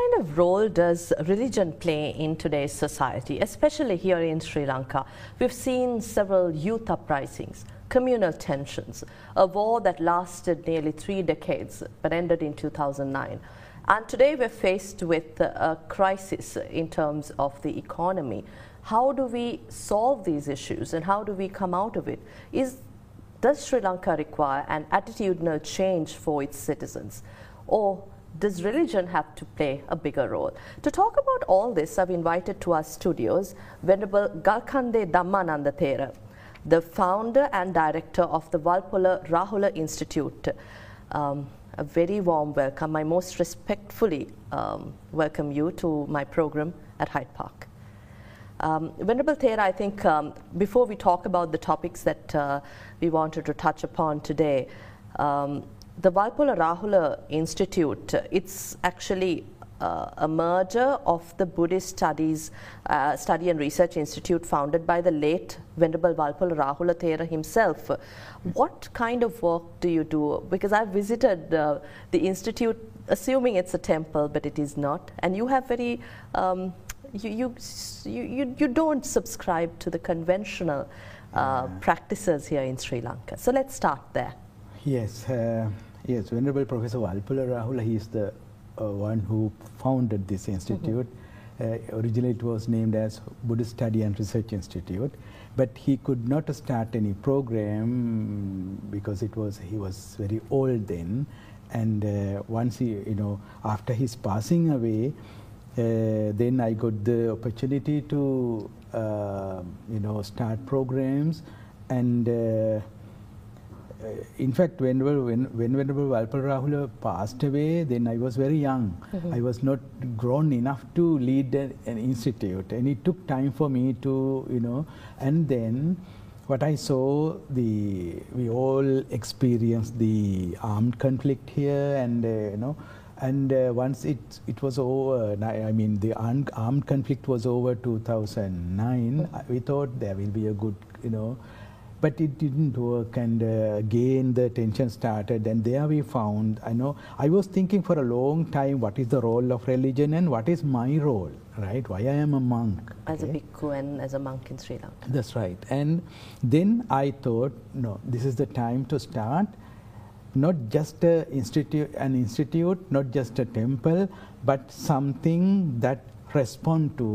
kind of role does religion play in today's society, especially here in Sri Lanka? We've seen several youth uprisings, communal tensions, a war that lasted nearly three decades but ended in 2009. And today we're faced with a crisis in terms of the economy. How do we solve these issues and how do we come out of it? Is, does Sri Lanka require an attitudinal change for its citizens? Or does religion have to play a bigger role? To talk about all this, I've invited to our studios Venerable Galkande Dhammananda Thera, the founder and director of the Walpola Rahula Institute. Um, a very warm welcome. I most respectfully um, welcome you to my program at Hyde Park. Um, Venerable Thera, I think um, before we talk about the topics that uh, we wanted to touch upon today, um, the Walpola Rahula Institute, it's actually uh, a merger of the Buddhist Studies uh, Study and Research Institute founded by the late Venerable Walpola Rahula Thera himself. What kind of work do you do? Because I've visited uh, the institute assuming it's a temple, but it is not. And you have very, um, you, you, you, you, don't subscribe to the conventional uh, practices here in Sri Lanka. So let's start there. Yes. Yes, Venerable Professor Walpola Rahula, he is the uh, one who founded this institute. Mm -hmm. uh, originally it was named as Buddhist Study and Research Institute, but he could not start any program because it was he was very old then. And uh, once he, you know, after his passing away, uh, then I got the opportunity to, uh, you know, start programs and uh, in fact, when, when, when Venerable Walpola Rahula passed away, then I was very young. Mm -hmm. I was not grown enough to lead an, an, institute, and it took time for me to, you know, and then what I saw, the we all experienced the armed conflict here, and uh, you know, and uh, once it it was over, I mean the armed, armed conflict was over 2009. We thought there will be a good, you know but it didn't work and uh, again the tension started and there we found i know i was thinking for a long time what is the role of religion and what is my role right? Why i am a monk as okay? a bhikkhu and as a monk in sri lanka. That's right. And then i thought no this is the time to start not just a institute an institute not just a temple but something that respond to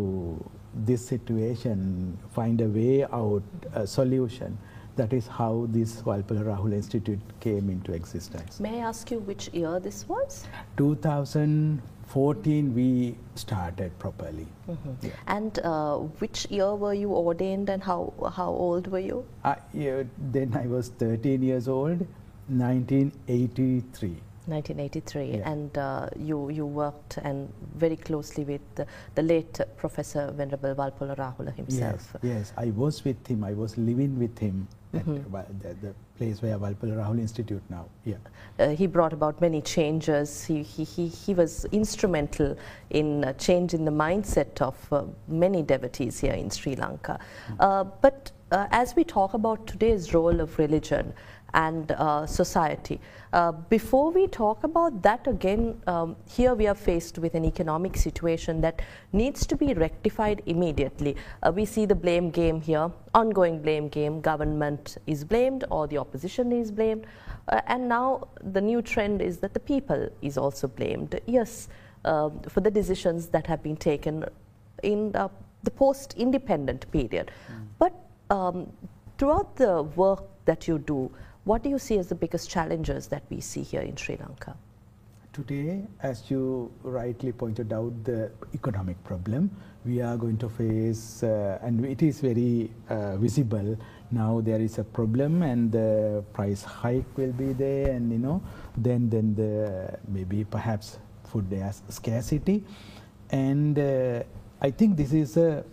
this situation find a way out a solution that is how this Walpola Rahula Institute came into existence. May I ask you which year this was? 2014 we started properly. Mm -hmm. yeah. And uh, which year were you ordained and how, how old were you? Uh, yeah, then I was 13 years old, 1983. 1983, yeah. and uh, you you worked and very closely with the, the late Professor Venerable Walpola Rahula himself. Yes, yes, I was with him. I was living with him mm -hmm. the, the, place where Walpola Rahula Institute now. Yeah, uh, he brought about many changes. He he he, he was instrumental in uh, changing the mindset of uh, many devotees here in Sri Lanka. Mm -hmm. but uh, as we talk about today's role of religion and uh, society. Uh, before we talk about that again, um, here we are faced with an economic situation that needs to be rectified immediately. Uh, we see the blame game here, ongoing blame game, government is blamed or the opposition is blamed. Uh, and now the new trend is that the people is also blamed. Yes, um, for the decisions that have been taken in the post-independent period. Mm. But um, throughout the work that you do, what do you see as the biggest challenges that we see here in Sri Lanka? Today, as you rightly pointed out, the economic problem we are going to face, uh, and it is very uh, visible now. There is a problem, and the price hike will be there, and you know, then then the maybe perhaps food scarcity, and uh, I think this is a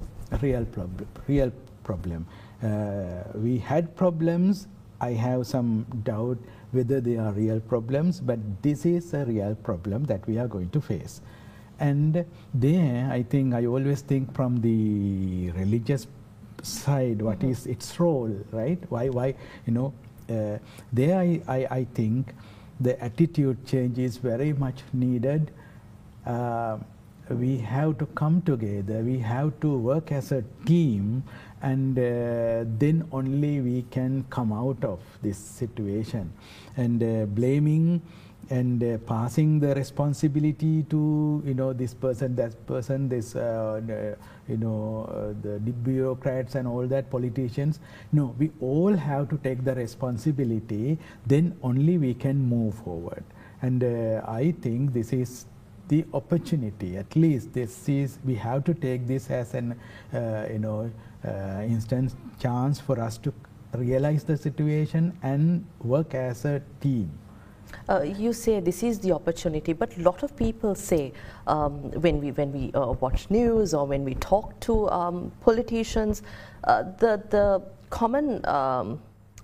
real problem. Real problem. Uh, we had problems I have some doubt whether they are real problems, but this is a real problem that we are going to face. And there, I think I always think from the religious side, what mm -hmm. is its role, right? Why, why, you know, uh, there I, I, I, think the attitude change is very much needed. Uh, we have to come together, we have to work as a team, and uh, then only we can come out of this situation. And uh, blaming and uh, passing the responsibility to you know this person, that person, this uh, you know uh, the bureaucrats and all that politicians. No, we all have to take the responsibility. Then only we can move forward. And uh, I think this is the opportunity. At least this is we have to take this as an uh, you know uh, instant chance for us to realize the situation and work as a team. Uh, you say this is the opportunity, but a lot of people say um, when we when we uh, watch news or when we talk to um, politicians, uh, the the common um,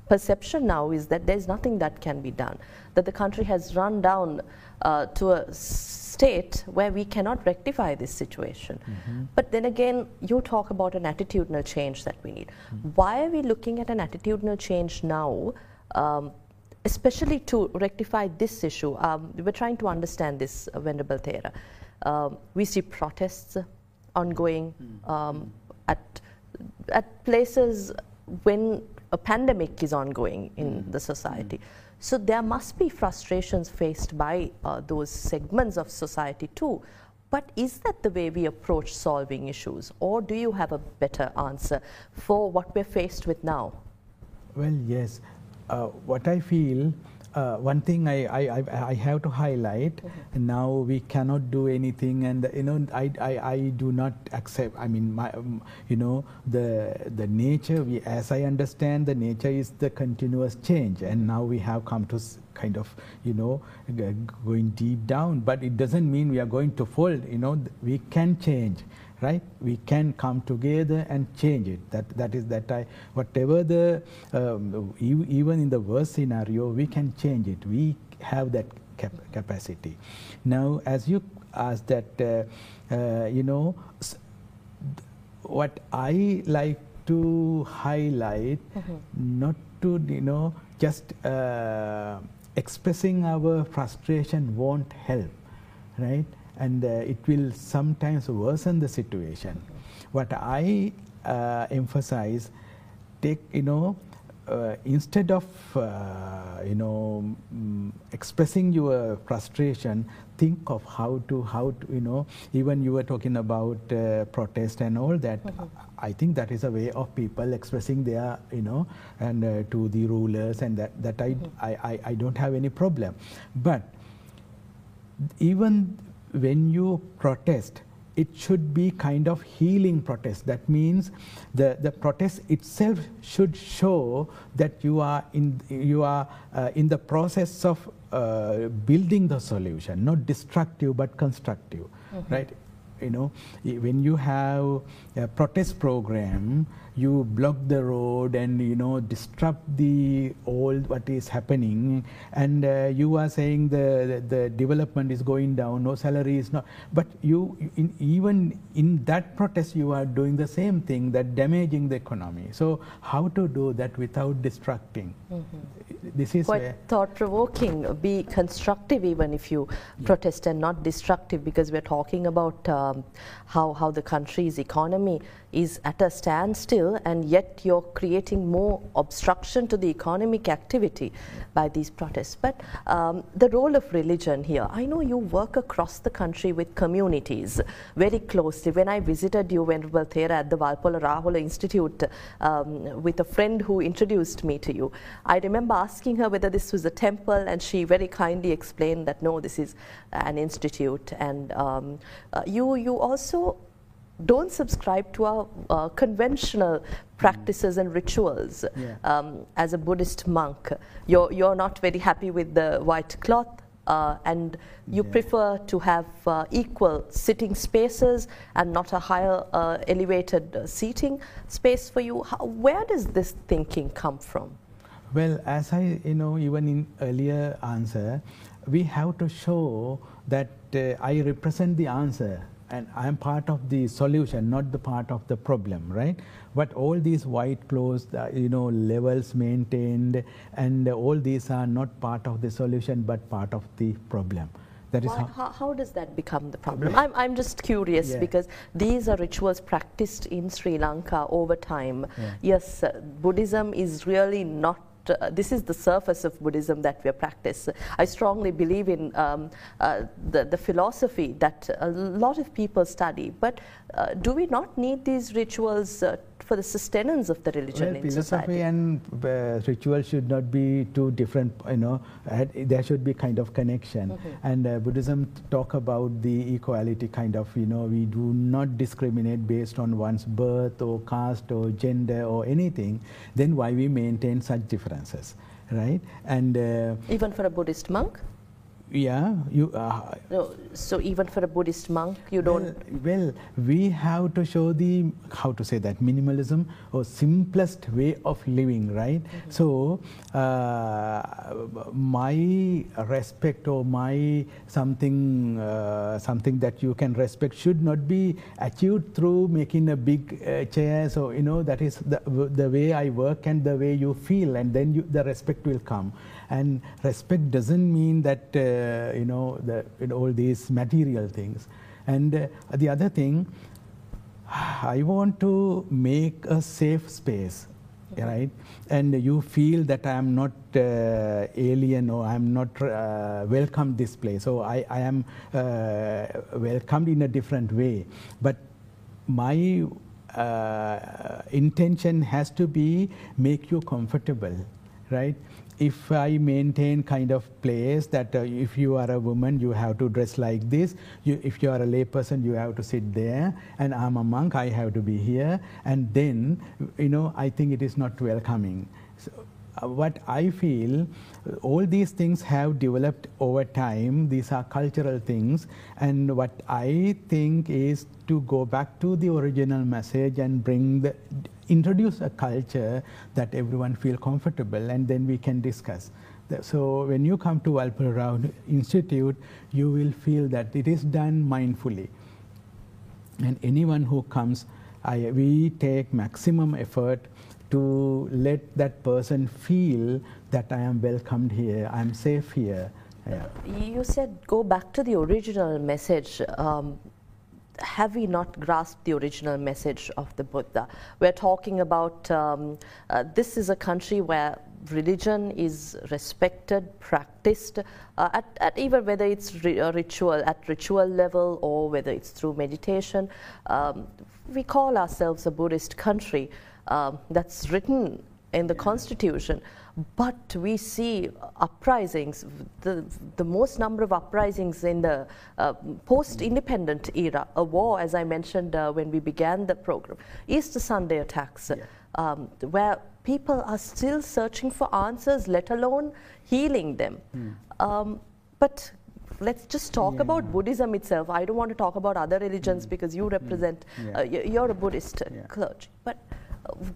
perception now is that there's nothing that can be done, that the country has run down uh, to a state where we cannot rectify this situation. Mm-hmm. But then again, you talk about an attitudinal change that we need. Mm-hmm. Why are we looking at an attitudinal change now? Um, especially to rectify this issue, um, we're trying to understand this, uh, Venerable Thera. Um, we see protests ongoing mm-hmm. um, at, at places when a pandemic is ongoing in mm-hmm. the society. So there must be frustrations faced by uh, those segments of society too. But is that the way we approach solving issues, or do you have a better answer for what we're faced with now? Well, yes. Uh, what I feel uh, one thing I, I, I, have to highlight mm-hmm. now we cannot do anything and you know I, I, I do not accept I mean my um, you know the the nature we as I understand the nature is the continuous change and now we have come to kind of you know going deep down but it doesn't mean we are going to fold you know we can change right? We can come together and change it. That that is that i whatever the um, even in the worst scenario we can change it. We have that cap capacity. Now as you asked that uh, uh, you know what i like to highlight mm -hmm. not to you know just uh, expressing our frustration won't help right and uh, it will sometimes worsen the situation. What I uh, emphasize, take you know, uh, instead of uh, you know um, expressing your frustration, think of how to how to you know even you were talking about uh, protest and all that. Mm -hmm. I think that is a way of people expressing their you know and uh, to the rulers and that that I, mm -hmm. I, I I don't have any problem, but even when you protest, it should be kind of healing protest. That means the, the protest itself should show that you are in, you are, uh, in the process of uh, building the solution, not destructive but constructive, mm -hmm. right? You know, when you have a protest program, you block the road and you know disrupt the old what is happening. And uh, you are saying the, the, the development is going down no salary is not. But you in, even in that protest you are doing the same thing that damaging the economy. So how to do that without distracting? Mm-hmm. this is quite thought provoking be constructive even if you yeah. protest and not destructive because we're talking about um, how how the country's economy is at a standstill and yet you're creating more obstruction to the economic activity by these protests. But um, the role of religion here, I know you work across the country with communities very closely. When I visited you, Venerable Thera, at the Walpola Rahula Institute um, with a friend who introduced me to you, I remember asking her whether this was a temple and she very kindly explained that no, this is an institute. And um, uh, you, you also don't subscribe to our uh, conventional practices and rituals. Yeah. Um, as a Buddhist monk, you're, you're not very happy with the white cloth. Uh, and you yeah. prefer to have uh, equal sitting spaces and not a higher uh, elevated uh, seating space for you. How, where does this thinking come from? Well, as I, you know, even in earlier answer, we have to show that uh, I represent the answer and I am part of the solution, not the part of the problem, right? But all these white clothes, you know, levels maintained, and all these are not part of the solution, but part of the problem. That is Why, how. how, how does that become the problem? I'm, I'm just curious Yeah. because these are rituals practiced in Sri Lanka over time. Yeah. Yes, uh, Buddhism is really not. Uh, this is the surface of Buddhism that we practice. I strongly believe in um, uh, the, the philosophy that a lot of people study. But uh, do we not need these rituals uh, for the sustenance of the religion Well, in philosophy society? and uh, ritual should not be two different, you know, had- there should be kind of connection. Mm-hmm. And uh, Buddhism talk about the equality kind of, you know, we do not discriminate based on one's birth or caste or gender or anything, then why we maintain such differences, right? And uh, Even for a Buddhist monk? Yeah, you, uh, No, so even for a Buddhist monk, you don't. Well, well, we have to show the how to say that minimalism or simplest way of living, right? So, uh, my respect or my something uh, something that you can respect should not be achieved through making a big uh, chair. So you know that is the, the way I work and the way you feel, and then you, the respect will come. And respect doesn't mean that uh, you know the you know, all these material things. And uh, the other thing, I want to make a safe space, right? And you feel that I am not uh, alien or I am not uh, welcome this place. So I, I am uh, welcomed in a different way. But my uh, intention has to be make you comfortable, right? If I maintain kind of place that uh, if you are a woman, you have to dress like this. You, if you are a layperson, you have to sit there. And I'm a monk, I have to be here. And then, you know, I think it is not welcoming. So, uh, what I feel, uh, all these things have developed over time. These are cultural things. And what I think is to go back to the original message and bring the, introduce a culture that everyone feel comfortable and then we can discuss. So when you come to Rao Institute, you will feel that it is done mindfully and anyone who comes I, we take maximum effort to let that person feel that I am welcomed here, I am safe here. Yeah. You said go back to the original message. Um, have we not grasped the original message of the Buddha? We're talking about um, uh, this is a country where religion is respected, practiced, uh, at, at even whether it's a ritual at ritual level or whether it's through meditation. Um, we call ourselves a Buddhist country. Um, that's written in the constitution but we see uprisings the, the most number of uprisings in the uh, post independent era a war as i mentioned uh, when we began the program easter sunday attacks um, where people are still searching for answers let alone healing them. Um, but let's just talk Yeah. about buddhism itself. I don't want to talk about other religions because you represent yeah. uh, you're a buddhist uh, Yeah. clergy. But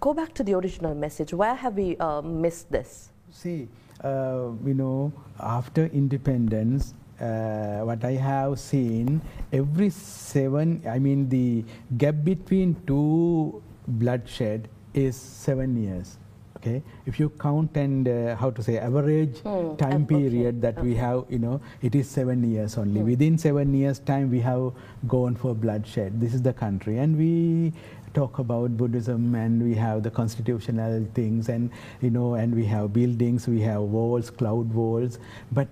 go back to the original message. Where have we uh, missed this? See, uh, you know, after independence, uh, what I have seen, every seven, I mean, the gap between two bloodshed is seven years. Okay, if you count and uh, how to say average Hmm, time um, okay, period that we have, you know, it is seven years only. Within seven years' time, we have gone for bloodshed. This is the country, and we talk about Buddhism, and we have the constitutional things, and you know, and we have buildings, we have walls, cloud walls, but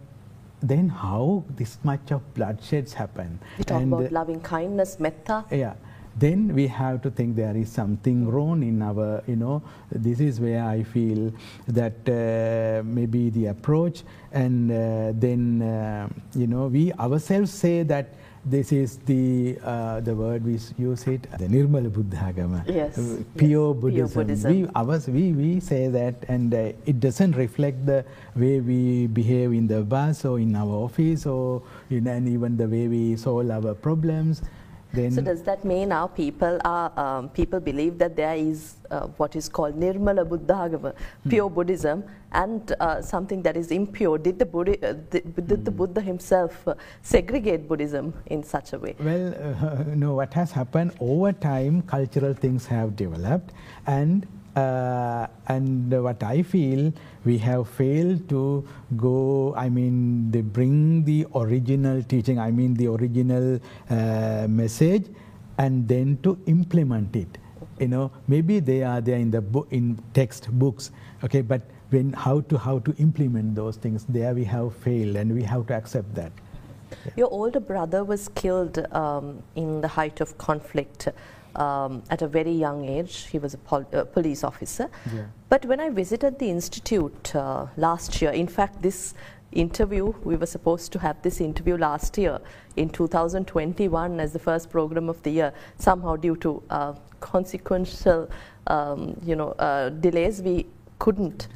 then how this much of bloodsheds happen? We talk And, about loving kindness, metta. yeah then we have to think there is something wrong in our you know this is where i feel that uh, maybe the approach and uh, then uh, you know we ourselves say that this is the uh, the word we use it the nirmala buddhagama. Yes, uh, yes, pure pure buddhism, Buddhism. we ours we, we say that and uh, it doesn't reflect the way we behave in the bus or in our office or in, and even the way we solve our problems then So does that mean our people are um, people believe that there is uh, what is called nirmala buddhagama, pure Buddhism, and uh, something that is impure? Did the Buddha, uh, did, did the Buddha himself uh, segregate Buddhism in such a way? Well, uh, no, what has happened over time, cultural things have developed, and Uh, and what I feel, we have failed to go, I mean, they bring the original teaching, I mean, the original uh, message, and then to implement it. You know, maybe they are there in the book, in textbooks, okay, but when how to how to implement those things, there we have failed, and we have to accept that. Your older brother was killed um, in the height of conflict um, at a very young age. He was a pol uh, police officer. Yeah. But when I visited the institute uh, last year, in fact, this interview, we were supposed to have this interview last year in 2021 as the first program of the year. Somehow, due to uh, consequential, um, you know, uh, delays, we couldn't.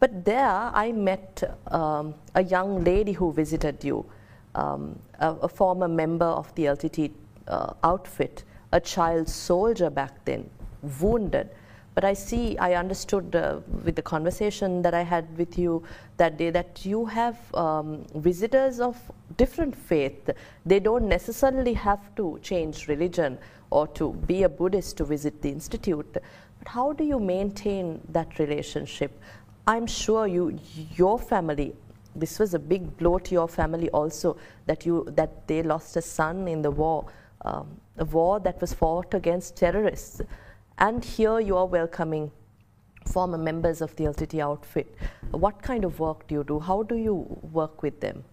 But there, I met um, a young lady who visited you, um, a, a, former member of the LTT uh, outfit, a child soldier back then, wounded. But I see, I understood uh, with the conversation that I had with you that day that you have um, visitors of different faith. They don't necessarily have to change religion or to be a Buddhist to visit the institute. But how do you maintain that relationship? I'm sure you, your family, this was a big blow to your family also that you that they lost a son in the war, um, a war that was fought against terrorists, and here you are welcoming former members of the LTT outfit. What kind of work do you do? How do you work with them?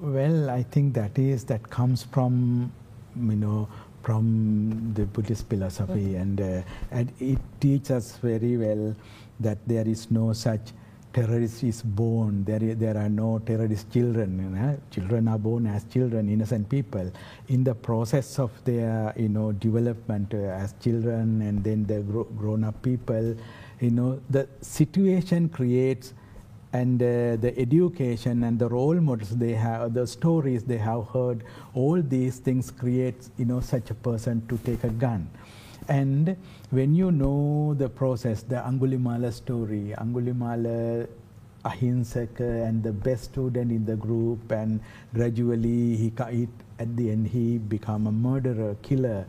Well, I think that is that comes from you know from the Buddhist philosophy, mm-hmm. and uh, and it teaches us very well that there is no such terrorist is born. There, there are no terrorist children. You know? Children are born as children, innocent people. In the process of their, you know, development uh, as children, and then the gro grown-up people, you know, the situation creates, and uh, the education and the role models they have, the stories they have heard, all these things create, you know, such a person to take a gun. And when you know the process, the Angulimala story, Angulimala Ahinsaka and the best student in the group, and gradually he, at the end he become a murderer, killer.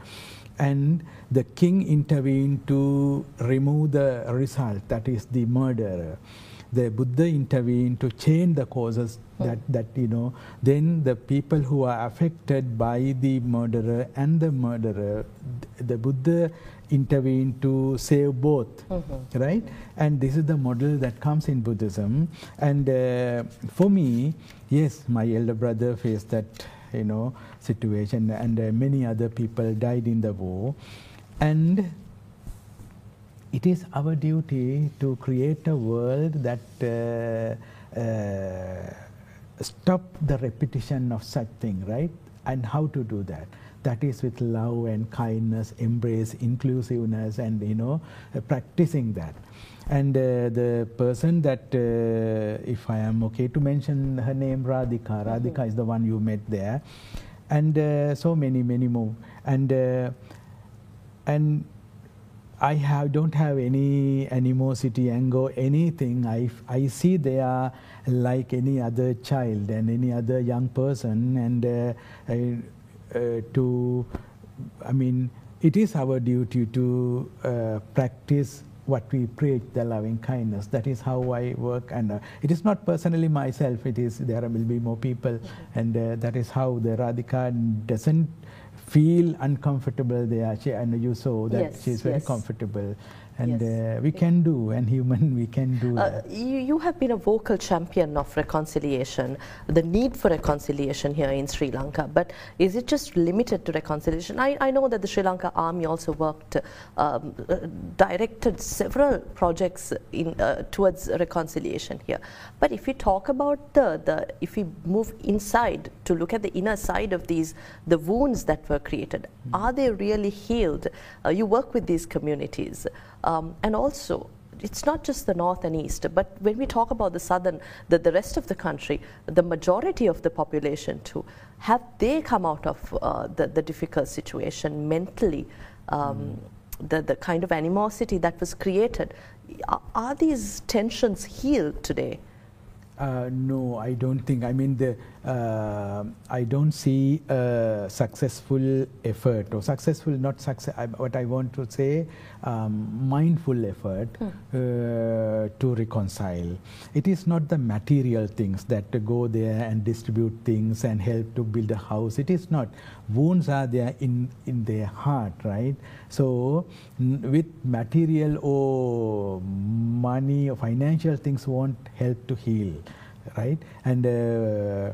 And the king intervened to remove the result, that is the murder the Buddha intervened to change the causes hmm. that, that, you know, then the people who are affected by the murderer and the murderer, the Buddha intervened to save both, mm-hmm. right? And this is the model that comes in Buddhism. And uh, for me, yes, my elder brother faced that, you know, situation, and uh, many other people died in the war. And it is our duty to create a world that uh, uh, stop the repetition of such thing, right? And how to do that? That is with love and kindness, embrace, inclusiveness, and you know, uh, practicing that. And uh, the person that, uh, if I am okay to mention her name, Radhika. Radhika mm-hmm. is the one you met there, and uh, so many, many more. And and I have don't have any animosity, anger, anything. I, I see they are like any other child and any other young person, and uh, uh, to, I mean, it is our duty to uh, practice what we preach, the loving kindness. That is how I work, and uh, it is not personally myself. It is there will be more people, and uh, that is how the Radhika doesn't feel uncomfortable there. She, and you saw that yes, she's very yes. comfortable and yes. uh, we can do and human we can do uh, you, you, have been a vocal champion of reconciliation the need for reconciliation here in sri lanka but is it just limited to reconciliation? I, I know that the sri lanka army also worked um, uh, directed several projects in uh, towards reconciliation here. But if we talk about the, the if we move inside to look at the inner side of these the wounds that were created mm. are they really healed? Uh, you work with these communities um, and also, it's not just the north and east, but when we talk about the southern, the, the rest of the country, the majority of the population too, have they come out of uh, the, the difficult situation mentally? Um, mm. the, the kind of animosity that was created. Are, are these tensions healed today? Uh, no, I don't think. I mean, the uh, I don't see a successful effort or successful, not success, what I want to say, um, mindful effort hmm. uh, to reconcile. It is not the material things that go there and distribute things and help to build a house. It is not. Wounds are there in, in their heart, right? So, with material or money or financial things won't help to heal right? And uh,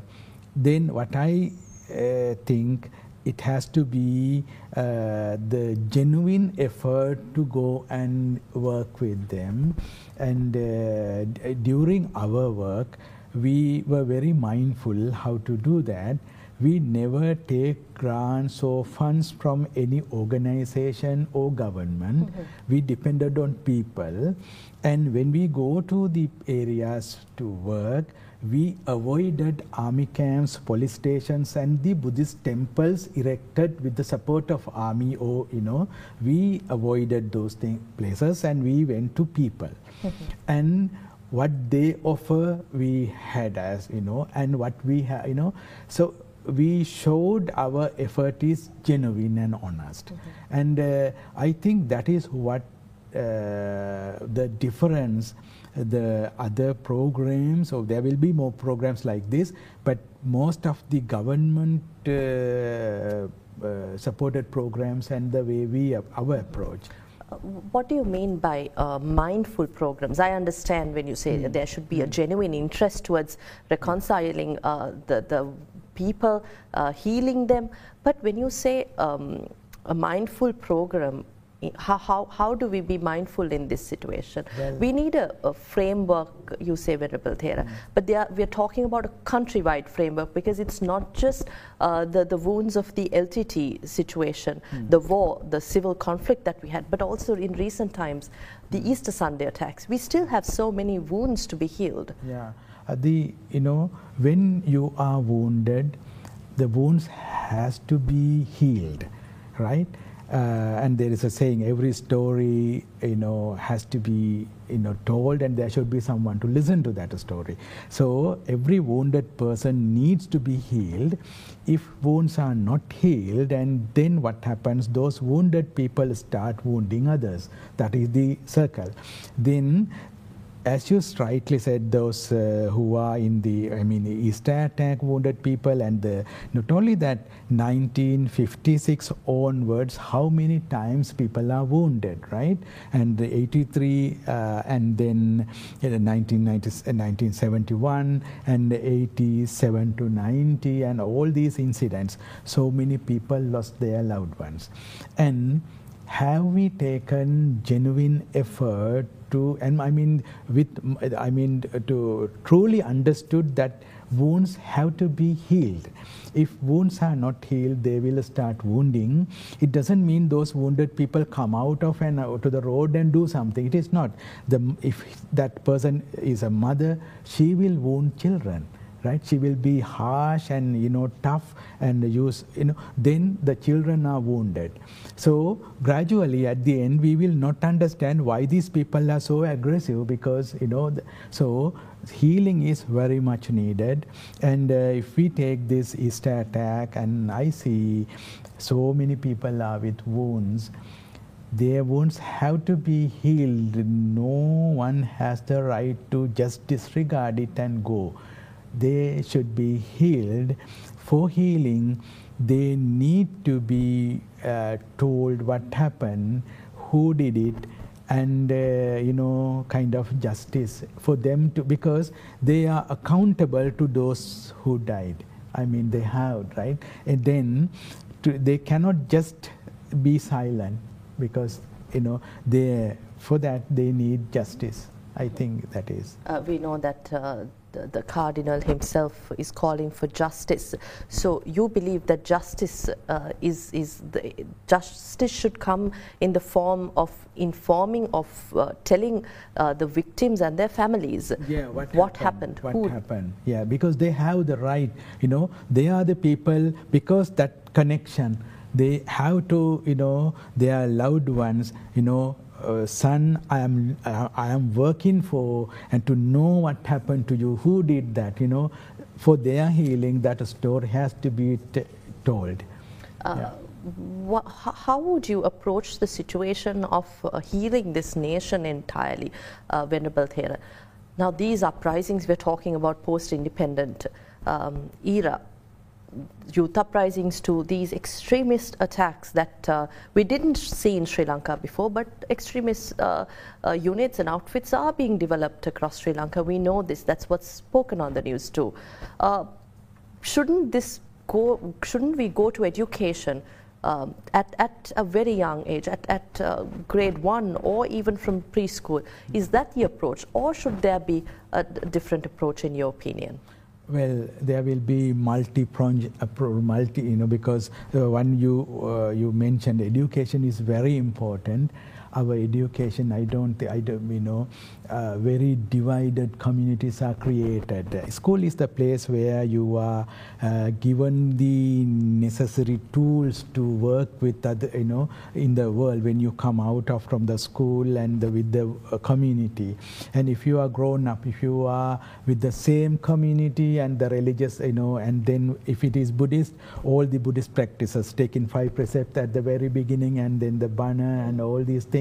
then what I uh, think it has to be uh, the genuine effort to go and work with them. And uh, during our work, we were very mindful how to do that. We never take grants or funds from any organization or government. Mm -hmm. We depended on people. And when we go to the areas to work, we avoided army camps, police stations, and the Buddhist temples erected with the support of army. Or you know, we avoided those thing, places and we went to people, and what they offer we had as you know, and what we have you know, so we showed our effort is genuine and honest, mm-hmm. and uh, I think that is what the difference the other programs so there will be more programs like this but most of the government uh, uh, supported programs and the way we our approach uh, what do you mean by uh, mindful programs? I understand when you say mm. there should be a hmm. genuine interest towards reconciling uh, the, the people, uh, healing them. But when you say um, a mindful program, how, how, how do we be mindful in this situation? Well, we need a, a, framework, you say, Venerable Thera, mm. but are, we're talking about a countrywide framework because it's not just uh, the, the wounds of the LTT situation, mm. the war, the civil conflict that we had, but also in recent times, the Easter Sunday attacks. We still have so many wounds to be healed. Yeah. Uh, the, you know, when you are wounded, the wounds has to be healed, right? Uh, and there is a saying every story you know has to be you know told and there should be someone to listen to that story. So every wounded person needs to be healed. If wounds are not healed and then what happens? Those wounded people start wounding others. That is the circle. Then as you rightly said, those uh, who are in the, I mean, Easter attack wounded people, and the, not only that, 1956 onwards, how many times people are wounded, right? And the 83, uh, and then in 1971, and 87 to 90, and all these incidents, so many people lost their loved ones. And have we taken genuine effort to, and I mean, with, I mean, to truly understood that wounds have to be healed. If wounds are not healed, they will start wounding. It doesn't mean those wounded people come out of and out to the road and do something. It is not. The, if that person is a mother, she will wound children right she will be harsh and you know tough and use you know then the children are wounded so gradually at the end we will not understand why these people are so aggressive because you know so healing is very much needed. And uh, if we take this easter attack and i see so many people are with wounds their wounds have to be healed. No one has the right to just disregard it and go. They should be healed. For healing, they need to be uh, told what happened, who did it, and uh, you know kind of justice for them to because they are accountable to those who died. I mean they have right? And then to, they cannot just be silent because you know they for that they need justice i think that is uh, we know that uh, the, the, cardinal himself is calling for justice. So you believe that justice uh, is is the, justice should come in the form of informing of uh, telling uh, the victims and their families yeah, what, what happened, happened, what who happened. Yeah, because they have the right. You know, they are the people because that connection. They have to, you know, their loved ones, you know, uh, son I am uh, I am working for and to know what happened to you who did that you know for their healing, that story has to be told. Uh, yeah. What, how would you approach the situation of uh, healing this nation entirely, uh, Venerable Thera? Now, these uprisings we're talking about post-independent um, era youth uprisings to these extremist attacks that uh, we didn't see in Sri Lanka before, but extremist uh, uh, units and outfits are being developed across Sri Lanka. We know this. That's what's spoken on the news too. Uh, shouldn't this go? Shouldn't we go to education? Um, at, at a very young age, at, at uh, grade one or even from preschool. Is that the approach or should there be a different approach in your opinion? Well, there will be multi-pronged, multi, you know, because uh, one you uh, you mentioned education is very important. Our education, I don't, I don't, you know, uh, very divided communities are created. School is the place where you are uh, given the necessary tools to work with other, you know, in the world when you come out of from the school and the, with the uh, community. And if you are grown up, if you are with the same community and the religious, you know, and then if it is Buddhist, all the Buddhist practices, taking five precepts at the very beginning and then the bana and all these things.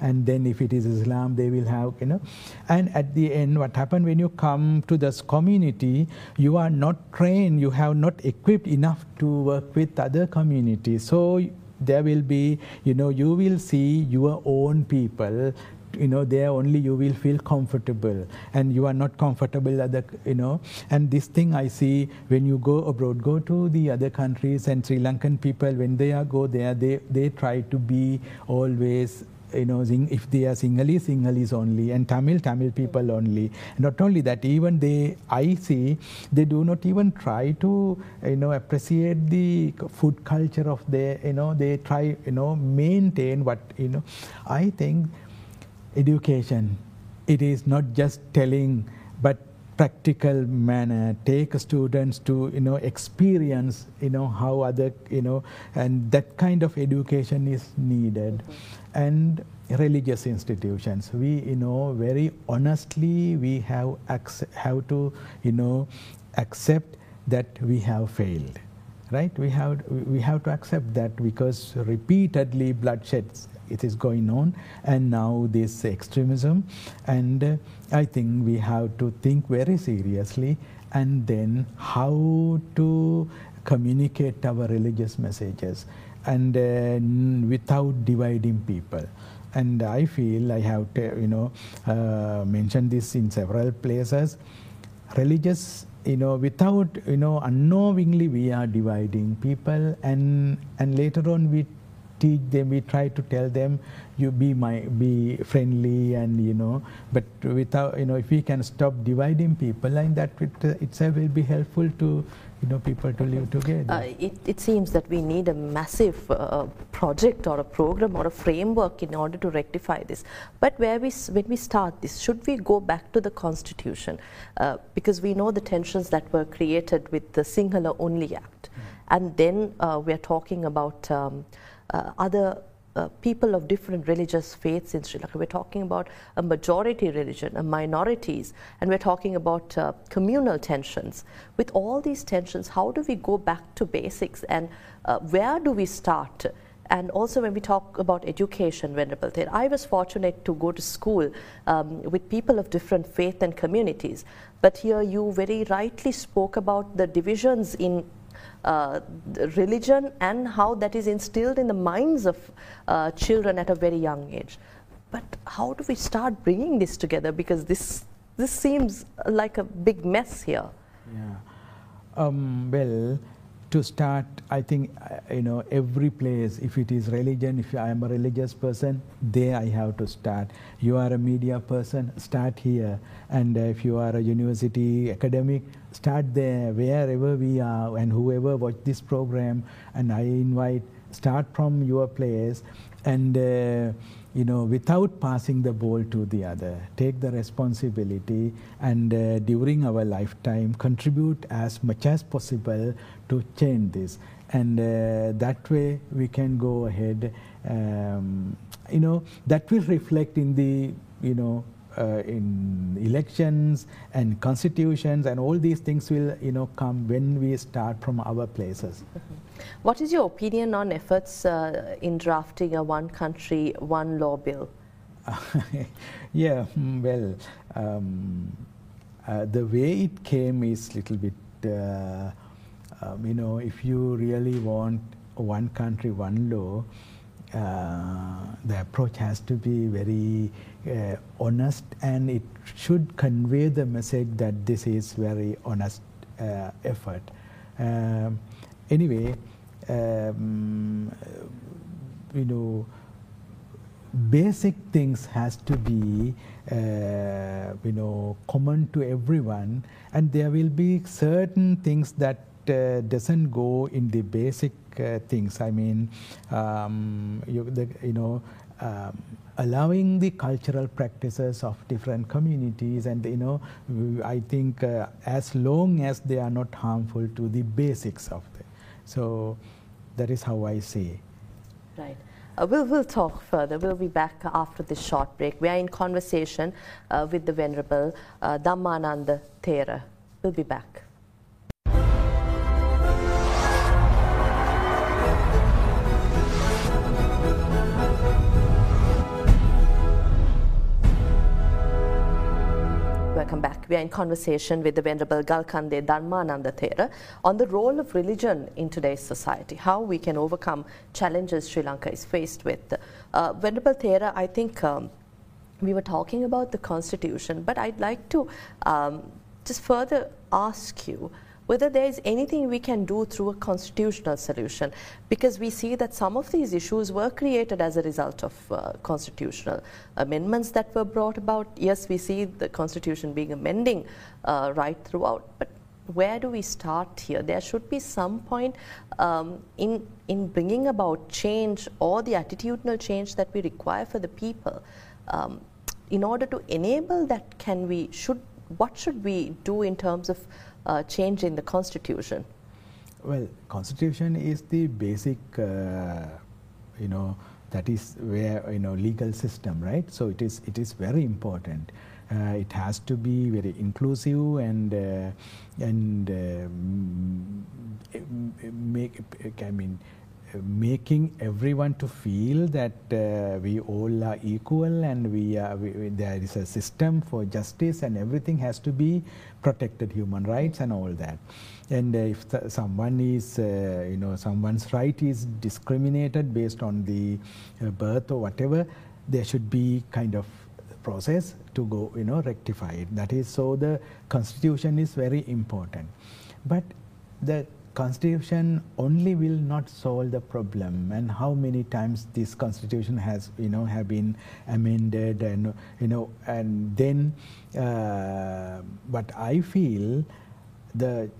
And then if it is Islam, they will have, you know, and at the end, what happens when you come to this community, you are not trained, you have not equipped enough to work with other communities. So there will be, you know, you will see your own people you know there only you will feel comfortable and you are not comfortable other you know and this thing i see when you go abroad go to the other countries and sri lankan people when they are go there they they try to be always you know, if they are Sinhalese, Sinhalese only, and Tamil, Tamil people only. Not only that, even they, I see, they do not even try to, you know, appreciate the food culture of their, you know, they try, you know, maintain what, you know. I think education, it is not just telling, practical manner take students to you know experience you know how other you know and that kind of education is needed. And religious institutions we you know very honestly we have have to you know accept that we have failed right? We have we have to accept that because repeatedly bloodshed it is going on. And now this extremism. And uh, i think we have to think very seriously and then how to communicate our religious messages and uh, without dividing people. And i feel i have to you know uh, mentioned this in several places. Religious you know without you know unknowingly we are dividing people and and later on we teach them, we try to tell them, you be my, be friendly and you know, but without, you know, if we can stop dividing people, and that it, uh, itself will be helpful to, you know, people to live together. Uh, it, it seems that we need a massive uh, project or a program or a framework in order to rectify this. But where we, when we start this, should we go back to the constitution? Uh, because we know the tensions that were created with the Sinhala Only Act. Mm. And then uh, we're talking about um, other uh, people of different religious faiths in Sri Lanka. We're talking about a majority religion, a minorities, and we're talking about uh, communal tensions. With all these tensions, how do we go back to basics and uh, where do we start? And also, when we talk about education, Venerable Thera, I was fortunate to go to school um, with people of different faith and communities. But here, you very rightly spoke about the divisions in uh, religion and how that is instilled in the minds of uh, children at a very young age. But how do we start bringing this together? Because this this seems like a big mess here. Yeah. Um, well, to start, I think, uh, you know, every place, if it is religion, if I am a religious person, there I have to start. You are a media person, start here. And uh, if you are a university academic, start there, wherever we are, and whoever watch this program, and I invite, start from your place, and uh, you know, without passing the ball to the other, take the responsibility and uh, during our lifetime contribute as much as possible to change this. And uh, that way we can go ahead, um, you know, that will reflect in the, you know, in elections and constitutions and all these things will you know come when we start from our places. Mm -hmm. What is your opinion on efforts uh, in drafting a one country one law bill? yeah, mm, well, um, uh, the way it came is a little bit, uh, um, you know, if you really want one country, one law, uh, the approach has to be very uh, honest and it should convey the message that this is very honest uh, effort. Um, anyway, um, you know, basic things has to be uh, you know common to everyone and there will be certain things that uh, doesn't go in the basic uh, things i mean um, you, the, you know um, allowing the cultural practices of different communities and you know i think uh, as long as they are not harmful to the basics of it so that is how i see right uh, we'll, we'll talk further. We'll be back after this short break. We are in conversation uh, with the Venerable uh, Dhammananda Thera. We'll be back. We are in conversation with the Venerable Galkande Dhammananda Thera on the role of religion in today's society, how we can overcome challenges Sri Lanka is faced with. Uh, Venerable Thera, I think um, we were talking about the constitution, but I'd like to um, just further ask you whether there is anything we can do through a constitutional solution because we see that some of these issues were created as a result of uh, constitutional amendments that were brought about. Yes, we see the constitution being amending uh, right throughout, but where do we start here? There should be some point um, in, in bringing about change or the attitudinal change that we require for the people. Um, in order to enable that, can we, should, what should we do in terms of uh, change in the constitution? Well, constitution is the basic, uh, you know, that is where you know legal system, right? So it is it is very important. Uh, it has to be very inclusive and uh, and um, make I mean making everyone to feel that uh, we all are equal and we are we, there is a system for justice and everything has to be protected human rights and all that. And uh, if the, someone is uh, you know someone's right is discriminated based on the uh, birth or whatever there should be kind of process to go you know rectify it. That is so the constitution is very important. But the constitution only will not solve the problem. And how many times this constitution has you know have been amended and you know and then uh, but i feel the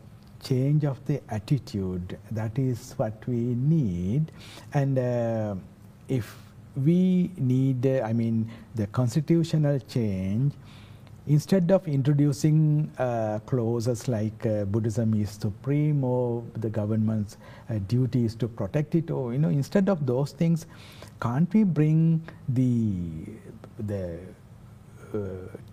change of the attitude that is what we need. And uh, if we need uh, i mean the constitutional change instead of introducing uh, clauses like uh, Buddhism is supreme or the government's uh, duty is to protect it, or you know, instead of those things, can't we bring the the uh,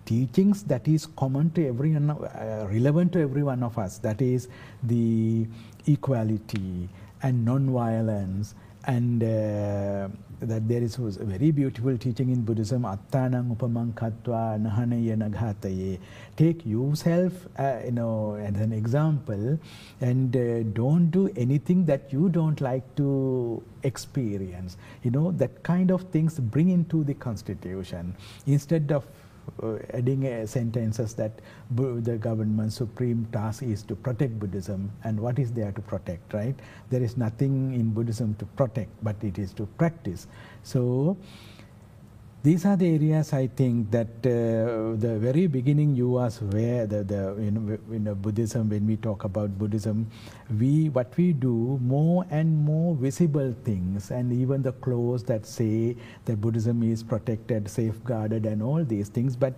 teachings that is common to everyone, uh, relevant to every one of us? That is the equality and non-violence and uh, that there is a very beautiful teaching in Buddhism, Attanang upamang katva nahanaya naghataye. Take yourself, uh, you know, as an example, and uh, don't do anything that you don't like to experience. You know, that kind of things bring into the constitution instead of adding uh, sentences that the government's supreme task is to protect Buddhism and what is there to protect, right? There is nothing in Buddhism to protect, but it is to practice. So, these are the areas I think that uh, the very beginning you asked where the, the you know, in Buddhism when we talk about Buddhism we what we do more and more visible things and even the clothes that say that Buddhism is protected safeguarded and all these things. But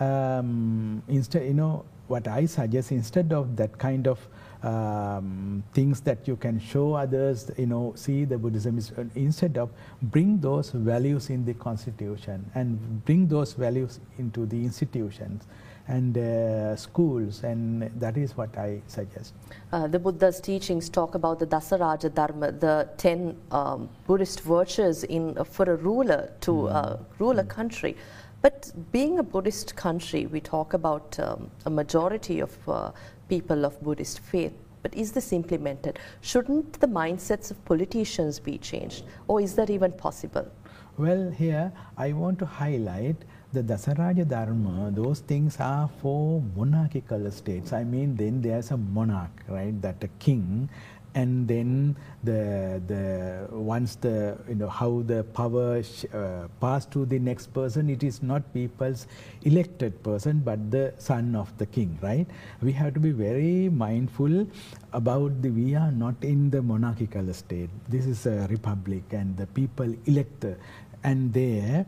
um, instead you know what I suggest instead of that kind of um, things that you can show others, you know, see the Buddhism is, uh, instead of bring those values in the constitution and bring those values into the institutions and uh, schools, and that is what I suggest. Uh, the Buddha's teachings talk about the Dasaraja Dharma, the 10 um, Buddhist virtues in, uh, for a ruler to mm. rule a country. But being a Buddhist country, we talk about um, a majority of uh, people of Buddhist faith. But is this implemented? Shouldn't the mindsets of politicians be changed? Or is that even possible? Well, here I want to highlight the Dasaraja Dharma, those things are for monarchical states. I mean, then there's a monarch, right? That a king, and then the the once the you know how the power uh, pass to the next person, it is not people's elected person, but the son of the king, right? We have to be very mindful about the. We are not in the monarchical state. This is a republic, and the people elect, and there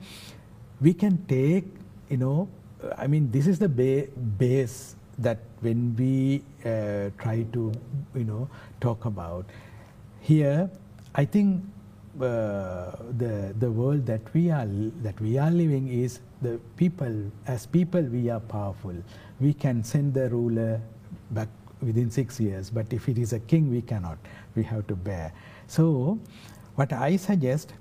we can take, you know, I mean, this is the ba base that when we uh, try to, you know, talk about. Here, I think uh, the the world that we are that we are living is the people. As people, we are powerful. We can send the ruler back within six years, but if it is a king, we cannot. We have to bear. So, what I suggest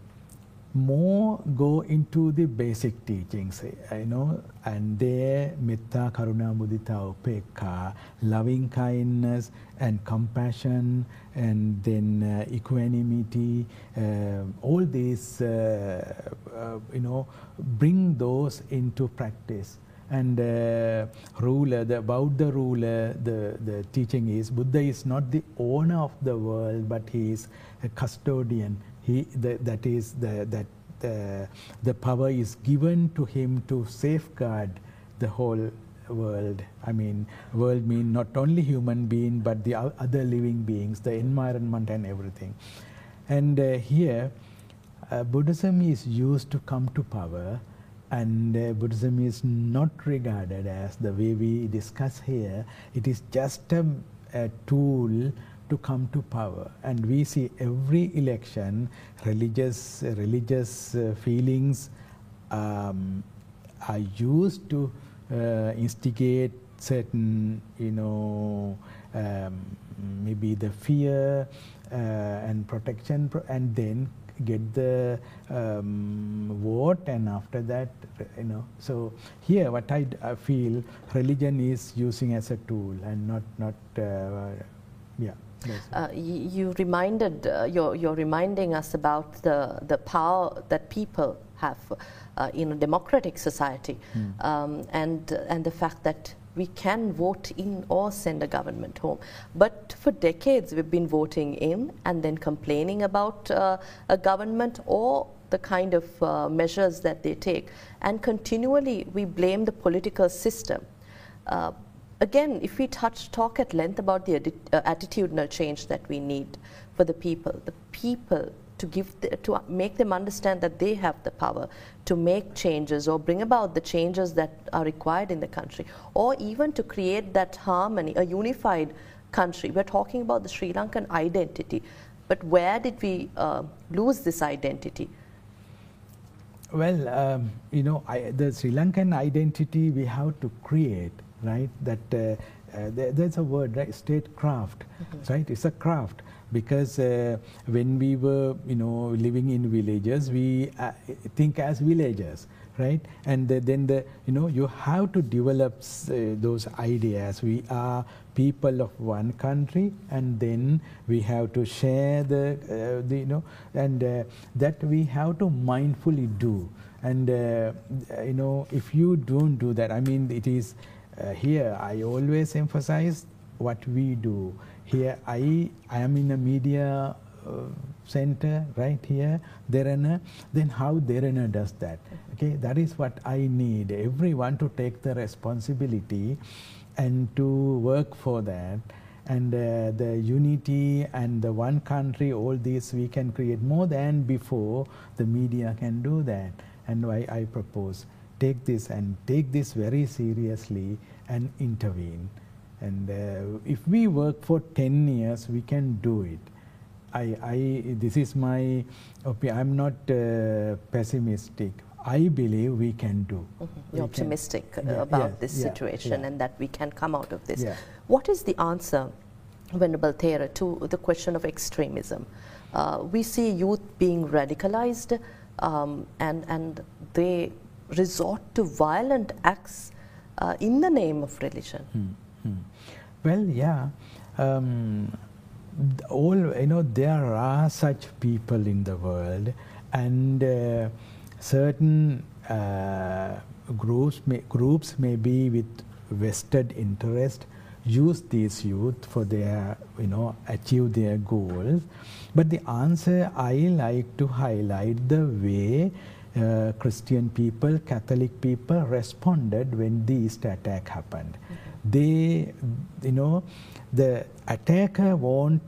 more go into the basic teachings, you know, and there metta, karuna, mudita, upekkha, loving kindness and compassion, and then uh, equanimity, uh, all these, uh, uh you know, bring those into practice. And uh, ruler, the, about the ruler, the, the teaching is Buddha is not the owner of the world, but he is a custodian he that is the, that the, the power is given to him to safeguard the whole world. I mean, world mean not only human being but the other living beings, the environment and everything. And uh, here, uh, Buddhism is used to come to power, and uh, Buddhism is not regarded as the way we discuss here. It is just a, a tool to come to power. And we see every election, religious, religious uh, feelings um, are used to uh, instigate certain, you know, um, maybe the fear uh, and protection, and then get the um, vote and after that you know so here what I, feel religion is using as a tool and not not uh, yeah uh, you, you, reminded, uh, you're, you're, reminding us about the, the power that people have uh, in a democratic society mm. um, and, and the fact that we can vote in or send a government home. But for decades, we've been voting in and then complaining about uh, a government or the kind of uh, measures that they take. And continually, we blame the political system. Uh, again, if we touch, talk at length about the uh, attitudinal change that we need for the people, the people to give the, to make them understand that they have the power to make changes or bring about the changes that are required in the country, or even to create that harmony, a unified country. We're talking about the Sri Lankan identity, but where did we uh, lose this identity? Well, um, you know, I, the Sri Lankan identity we have to create right? That uh, uh, there, there's a word, right? Statecraft, mm-hmm. right? It's a craft because uh, when we were, you know, living in villages, we uh, think as villagers, right? And the, then the, you know, you have to develop uh, those ideas. We are people of one country, and then we have to share the, uh, the you know, and that we have to mindfully do. And you know, if you don't do that, I mean, it is uh, here I always emphasize what we do. Here I, I am in a media uh, center right here, Derana, then how Derana does that. Okay, that is what I need. Everyone to take the responsibility and to work for that. And uh, the unity and the one country, all this we can create more than before the media can do that. And why I propose take this and take this very seriously and intervene. And uh, if we work for 10 years, we can do it. I, I, this is my opinion. I'm not uh, pessimistic. I believe we can do. Mm-hmm. You're can- optimistic Yeah, about this yeah, situation yeah. and that we can come out of this. What is the answer, Venerable Thera, to the question of extremism? Uh, we see youth being radicalized um, and, and they resort to violent acts uh, in the name of religion. Hmm, hmm. Well, yeah. Um, all you know, there are such people in the world, and uh, certain uh, groups may, groups may be with vested interest use these youth for their you know achieve their goals but the answer i like to highlight the way uh, Christian people, Catholic people responded when the East attack happened. They, you know, the attacker won't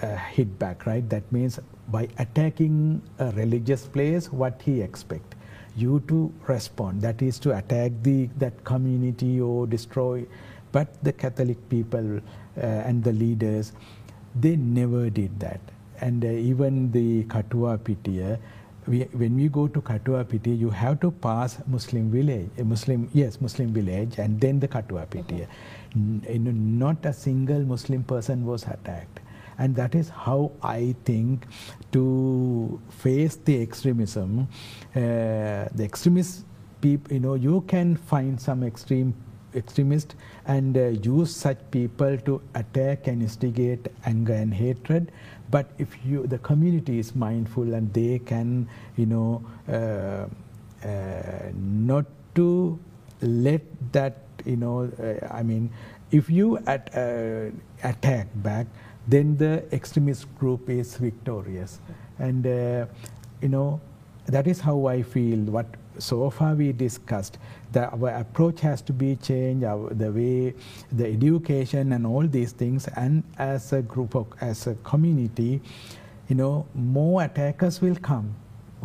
uh, hit back, right? That means by attacking a religious place, what he expect you to respond. That is to attack the that community or destroy. But the Catholic people uh, and the leaders, they never did that. And uh, even the Katuwapitiya, we, when we go to Katuwapitiya, you have to pass Muslim village, a Muslim yes Muslim village, and then the Katua. N- you know, not a single Muslim person was attacked, and that is how I think to face the extremism. Uh, the extremist people, you know, you can find some extreme extremist and uh, use such people to attack and instigate anger and hatred but if you the community is mindful and they can you know uh, uh, not to let that you know uh, i mean if you at, uh, attack back then the extremist group is victorious. And you know that is how i feel what so far we discussed our approach has to be changed our, the way the education and all these things. And as a group of as a community you know more attackers will come.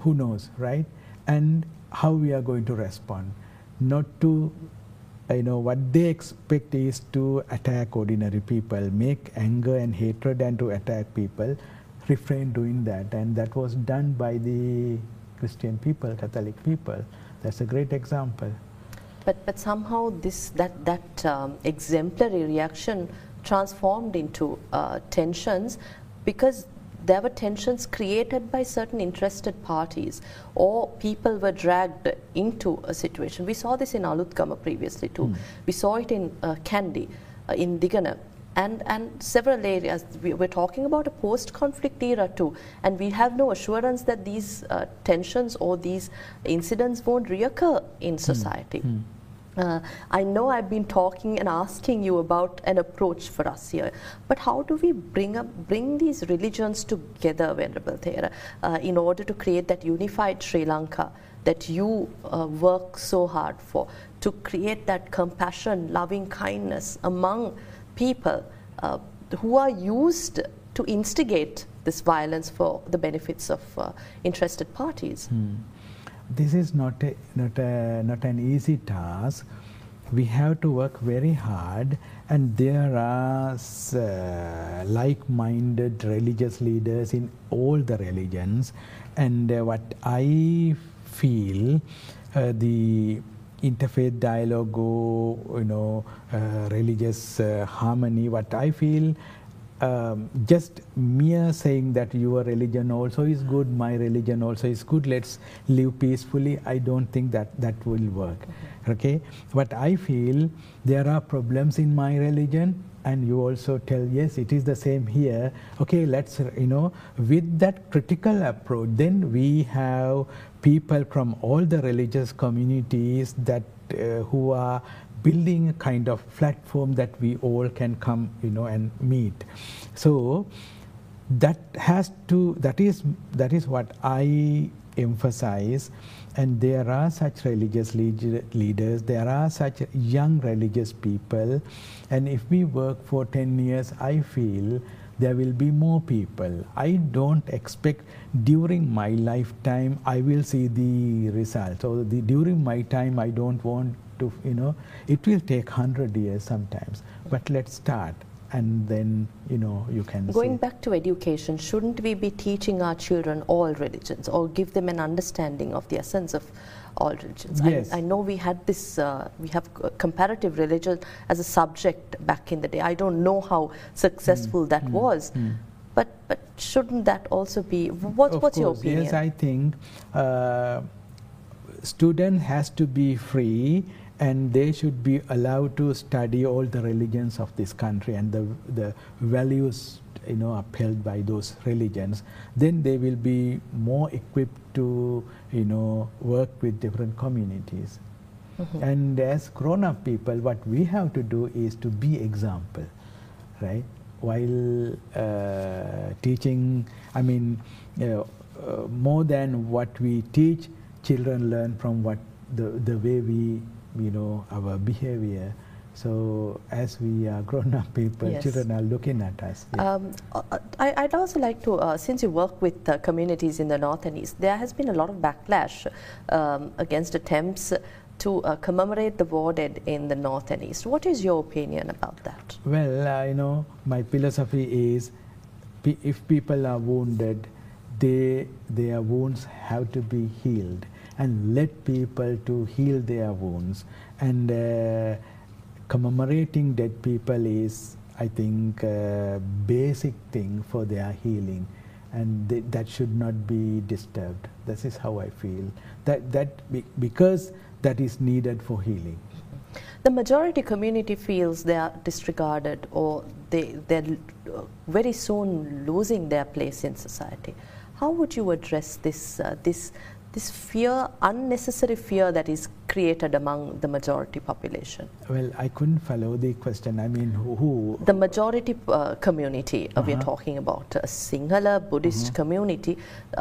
Who knows right? And how we are going to respond. Not to you know what they expect is to attack ordinary people make anger and hatred and to attack people. Refrain doing that. And that was done by the christian people catholic people. That's a great example But, but somehow this, that, that um, exemplary reaction transformed into uh, tensions because there were tensions created by certain interested parties or people were dragged into a situation. We saw this in Aluthgama previously too. We saw it in uh, Kandy, uh, in Digana, and, and several areas. We, we're talking about a post-conflict era too, and we have no assurance that these uh, tensions or these incidents won't reoccur in society. Uh, I know I've been talking and asking you about an approach for us here, but how do we bring up bring these religions together, Venerable Thera, uh, in order to create that unified Sri Lanka that you uh, work so hard for, to create that compassion, loving kindness among people uh, who are used to instigate this violence for the benefits of uh, interested parties? This is not a, not a, not an easy task. We have to work very hard and there are uh, like-minded religious leaders in all the religions. And uh, what i feel uh, the interfaith dialogue you know uh, religious uh, harmony what i feel um, just mere saying that your religion also is good, my religion also is good, let's live peacefully, I don't think that that will work. Okay? But I feel there are problems in my religion, and you also tell, yes, it is the same here. Okay, let's, you know, with that critical approach, then we have people from all the religious communities that uh, who are building a kind of platform that we all can come you know and meet so that has to that is that is what i emphasize and there are such religious leaders there are such young religious people and if we work for 10 years i feel there will be more people. I don't expect during my lifetime I will see the results. So the, during my time I don't want to, you know, it will take 100 years sometimes. But let's start and then you know you can going see. back to education shouldn't we be teaching our children all religions or give them an understanding of the essence of all religions Yes. I, I know we had this uh, we have comparative religion as a subject back in the day i don't know how successful Hmm. that was but but shouldn't that also be what, Of what's your course, opinion Yes, I think uh, student has to be free and they should be allowed to study all the religions of this country and the, the values you know upheld by those religions. Then they will be more equipped to you know work with different communities. Mm-hmm. and as grown up people what we have to do is to be example right? While uh, teaching i mean you know, uh, more than what we teach children learn from what the the way we you know our behavior so as we are grown up people Yes. children are looking at us yeah. Um, uh, I, I'd also like to, uh, since you work with uh, communities in the north and east, there has been a lot of backlash um, against attempts to uh, commemorate the war dead in the north and east. What is your opinion about that? Well, uh, you know, my philosophy is if people are wounded, they, their wounds have to be healed and let people to heal their wounds. And uh, commemorating dead people is, I think, a basic thing for their healing. And th- that should not be disturbed. This is how I feel. That, that be- because that is needed for healing. The majority community feels they are disregarded or they, they're uh, very soon losing their place in society. How would you address this, uh, this, this fear, unnecessary fear that is created among the majority population? Well, I couldn't follow the question. I mean, who? who The majority uh, community uh, we are Uh-huh. talking about, a Sinhala Buddhist community,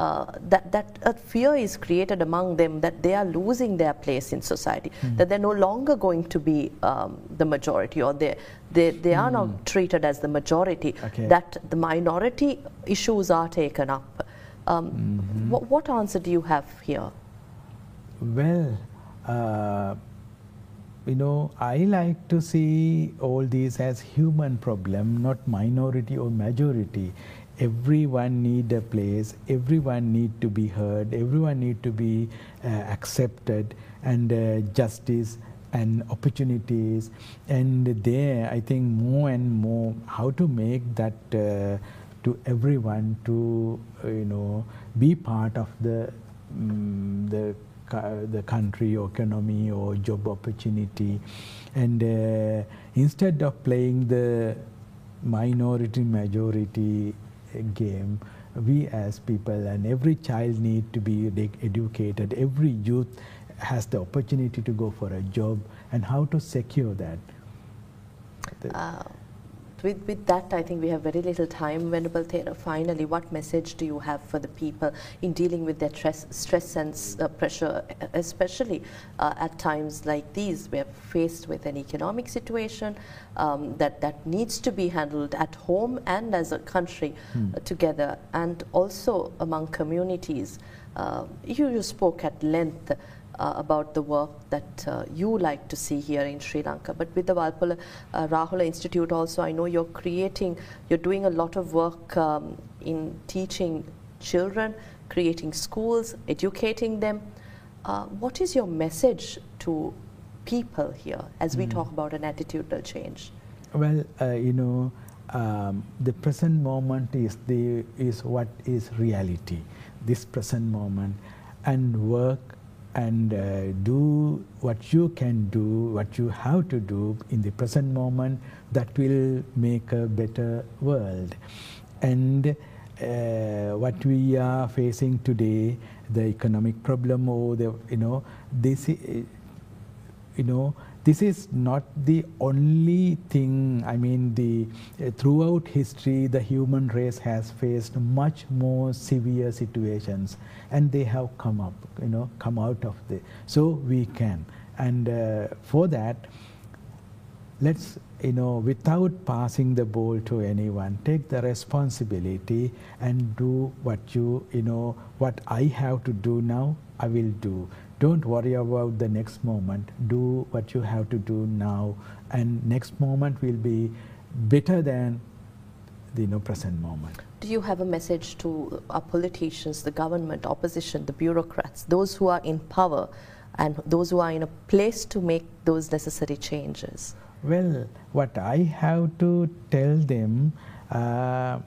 uh, that, that a fear is created among them that they are losing their place in society, that they're no longer going to be um, the majority or they, they, they are now treated as the majority, Okay. that the minority issues are taken up. Um, what, what answer do you have here? Well, uh, you know, I like to see all these as human problem, not minority or majority. Everyone need a place. Everyone need to be heard. Everyone need to be uh, accepted, and uh, justice and opportunities. And there, I think more and more how to make that. To everyone to uh, you know be part of the mm, the the country or economy or job opportunity. And uh, instead of playing the minority majority uh, game we as people and every child need to be educated. Every youth has the opportunity to go for a job and how to secure that with, with that, I think we have very little time. Venerable Thera, finally, what message do you have for the people in dealing with their stress, stress and uh, pressure, especially uh, at times like these? We're faced with an economic situation um, that, that needs to be handled at home and as a country uh, together, and also among communities. Uh, you, you spoke at length uh, about the work that uh, you like to see here in Sri Lanka. But with the Walpola uh, Rahula Institute also, I know you're creating, you're doing a lot of work um, in teaching children, creating schools, educating them. Uh, what is your message to people here as we talk about an attitudinal change? Well, uh, you know, um, the present moment is the is what is reality. This present moment, and work and uh, do what you can do, what you have to do in the present moment. That will make a better world, and. Uh, what we are facing today, the economic problem, or the you know, this you know this is not the only thing i mean the uh, throughout history the human race has faced much more severe situations and they have come up you know come out of the so we can and uh, for that let's, you know, without passing the ball to anyone, take the responsibility and do what you, you know, what I have to do now, I will do. Don't worry about the next moment. Do what you have to do now, and next moment will be better than the you know, present moment. Do you have a message to our politicians, the government, opposition, the bureaucrats, those who are in power and those who are in a place to make those necessary changes? Well, what I have to tell them, uh,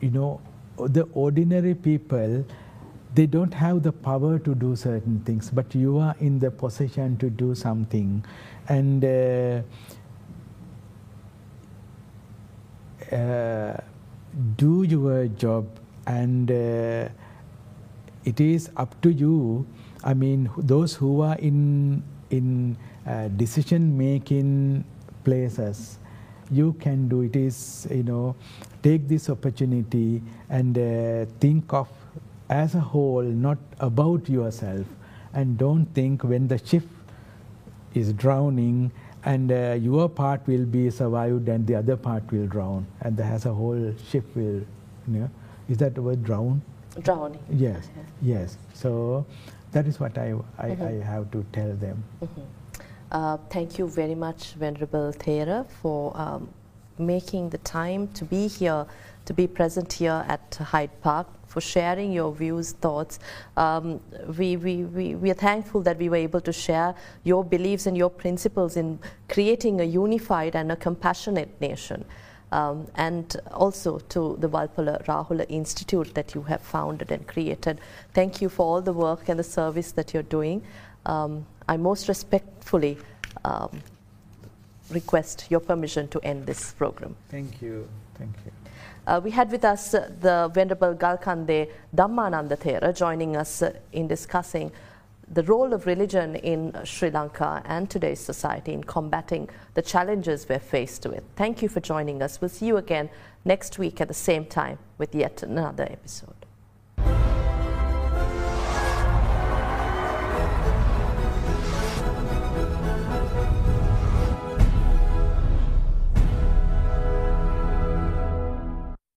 you know, the ordinary people, they don't have the power to do certain things, but you are in the position to do something. And uh, uh, do your job and uh, it is up to you i mean those who are in in uh, decision making places you can do it is you know take this opportunity and uh, think of as a whole not about yourself. And don't think when the ship is drowning and uh, your part will be survived and the other part will drown. And as a whole ship will you know is that the word drown? Drowning. Yes yes. So that is what i i, mm -hmm. I have to tell them. Mm -hmm. uh, thank you very much venerable thera for um, making the time to be here to be present here at hyde park for sharing your views, thoughts. Um, we, we, we, we are thankful that we were able to share your beliefs and your principles in creating a unified and a compassionate nation. Um, and also to the Walpola Rahula Institute that you have founded and created. Thank you for all the work and the service that you're doing. Um, I most respectfully um, request your permission to end this program. Thank you. Thank you. Uh, we had with us uh, the Venerable Galkande Dhammananda Thera joining us uh, in discussing the role of religion in Sri Lanka and today's society in combating the challenges we're faced with. Thank you for joining us. We'll see you again next week at the same time with yet another episode.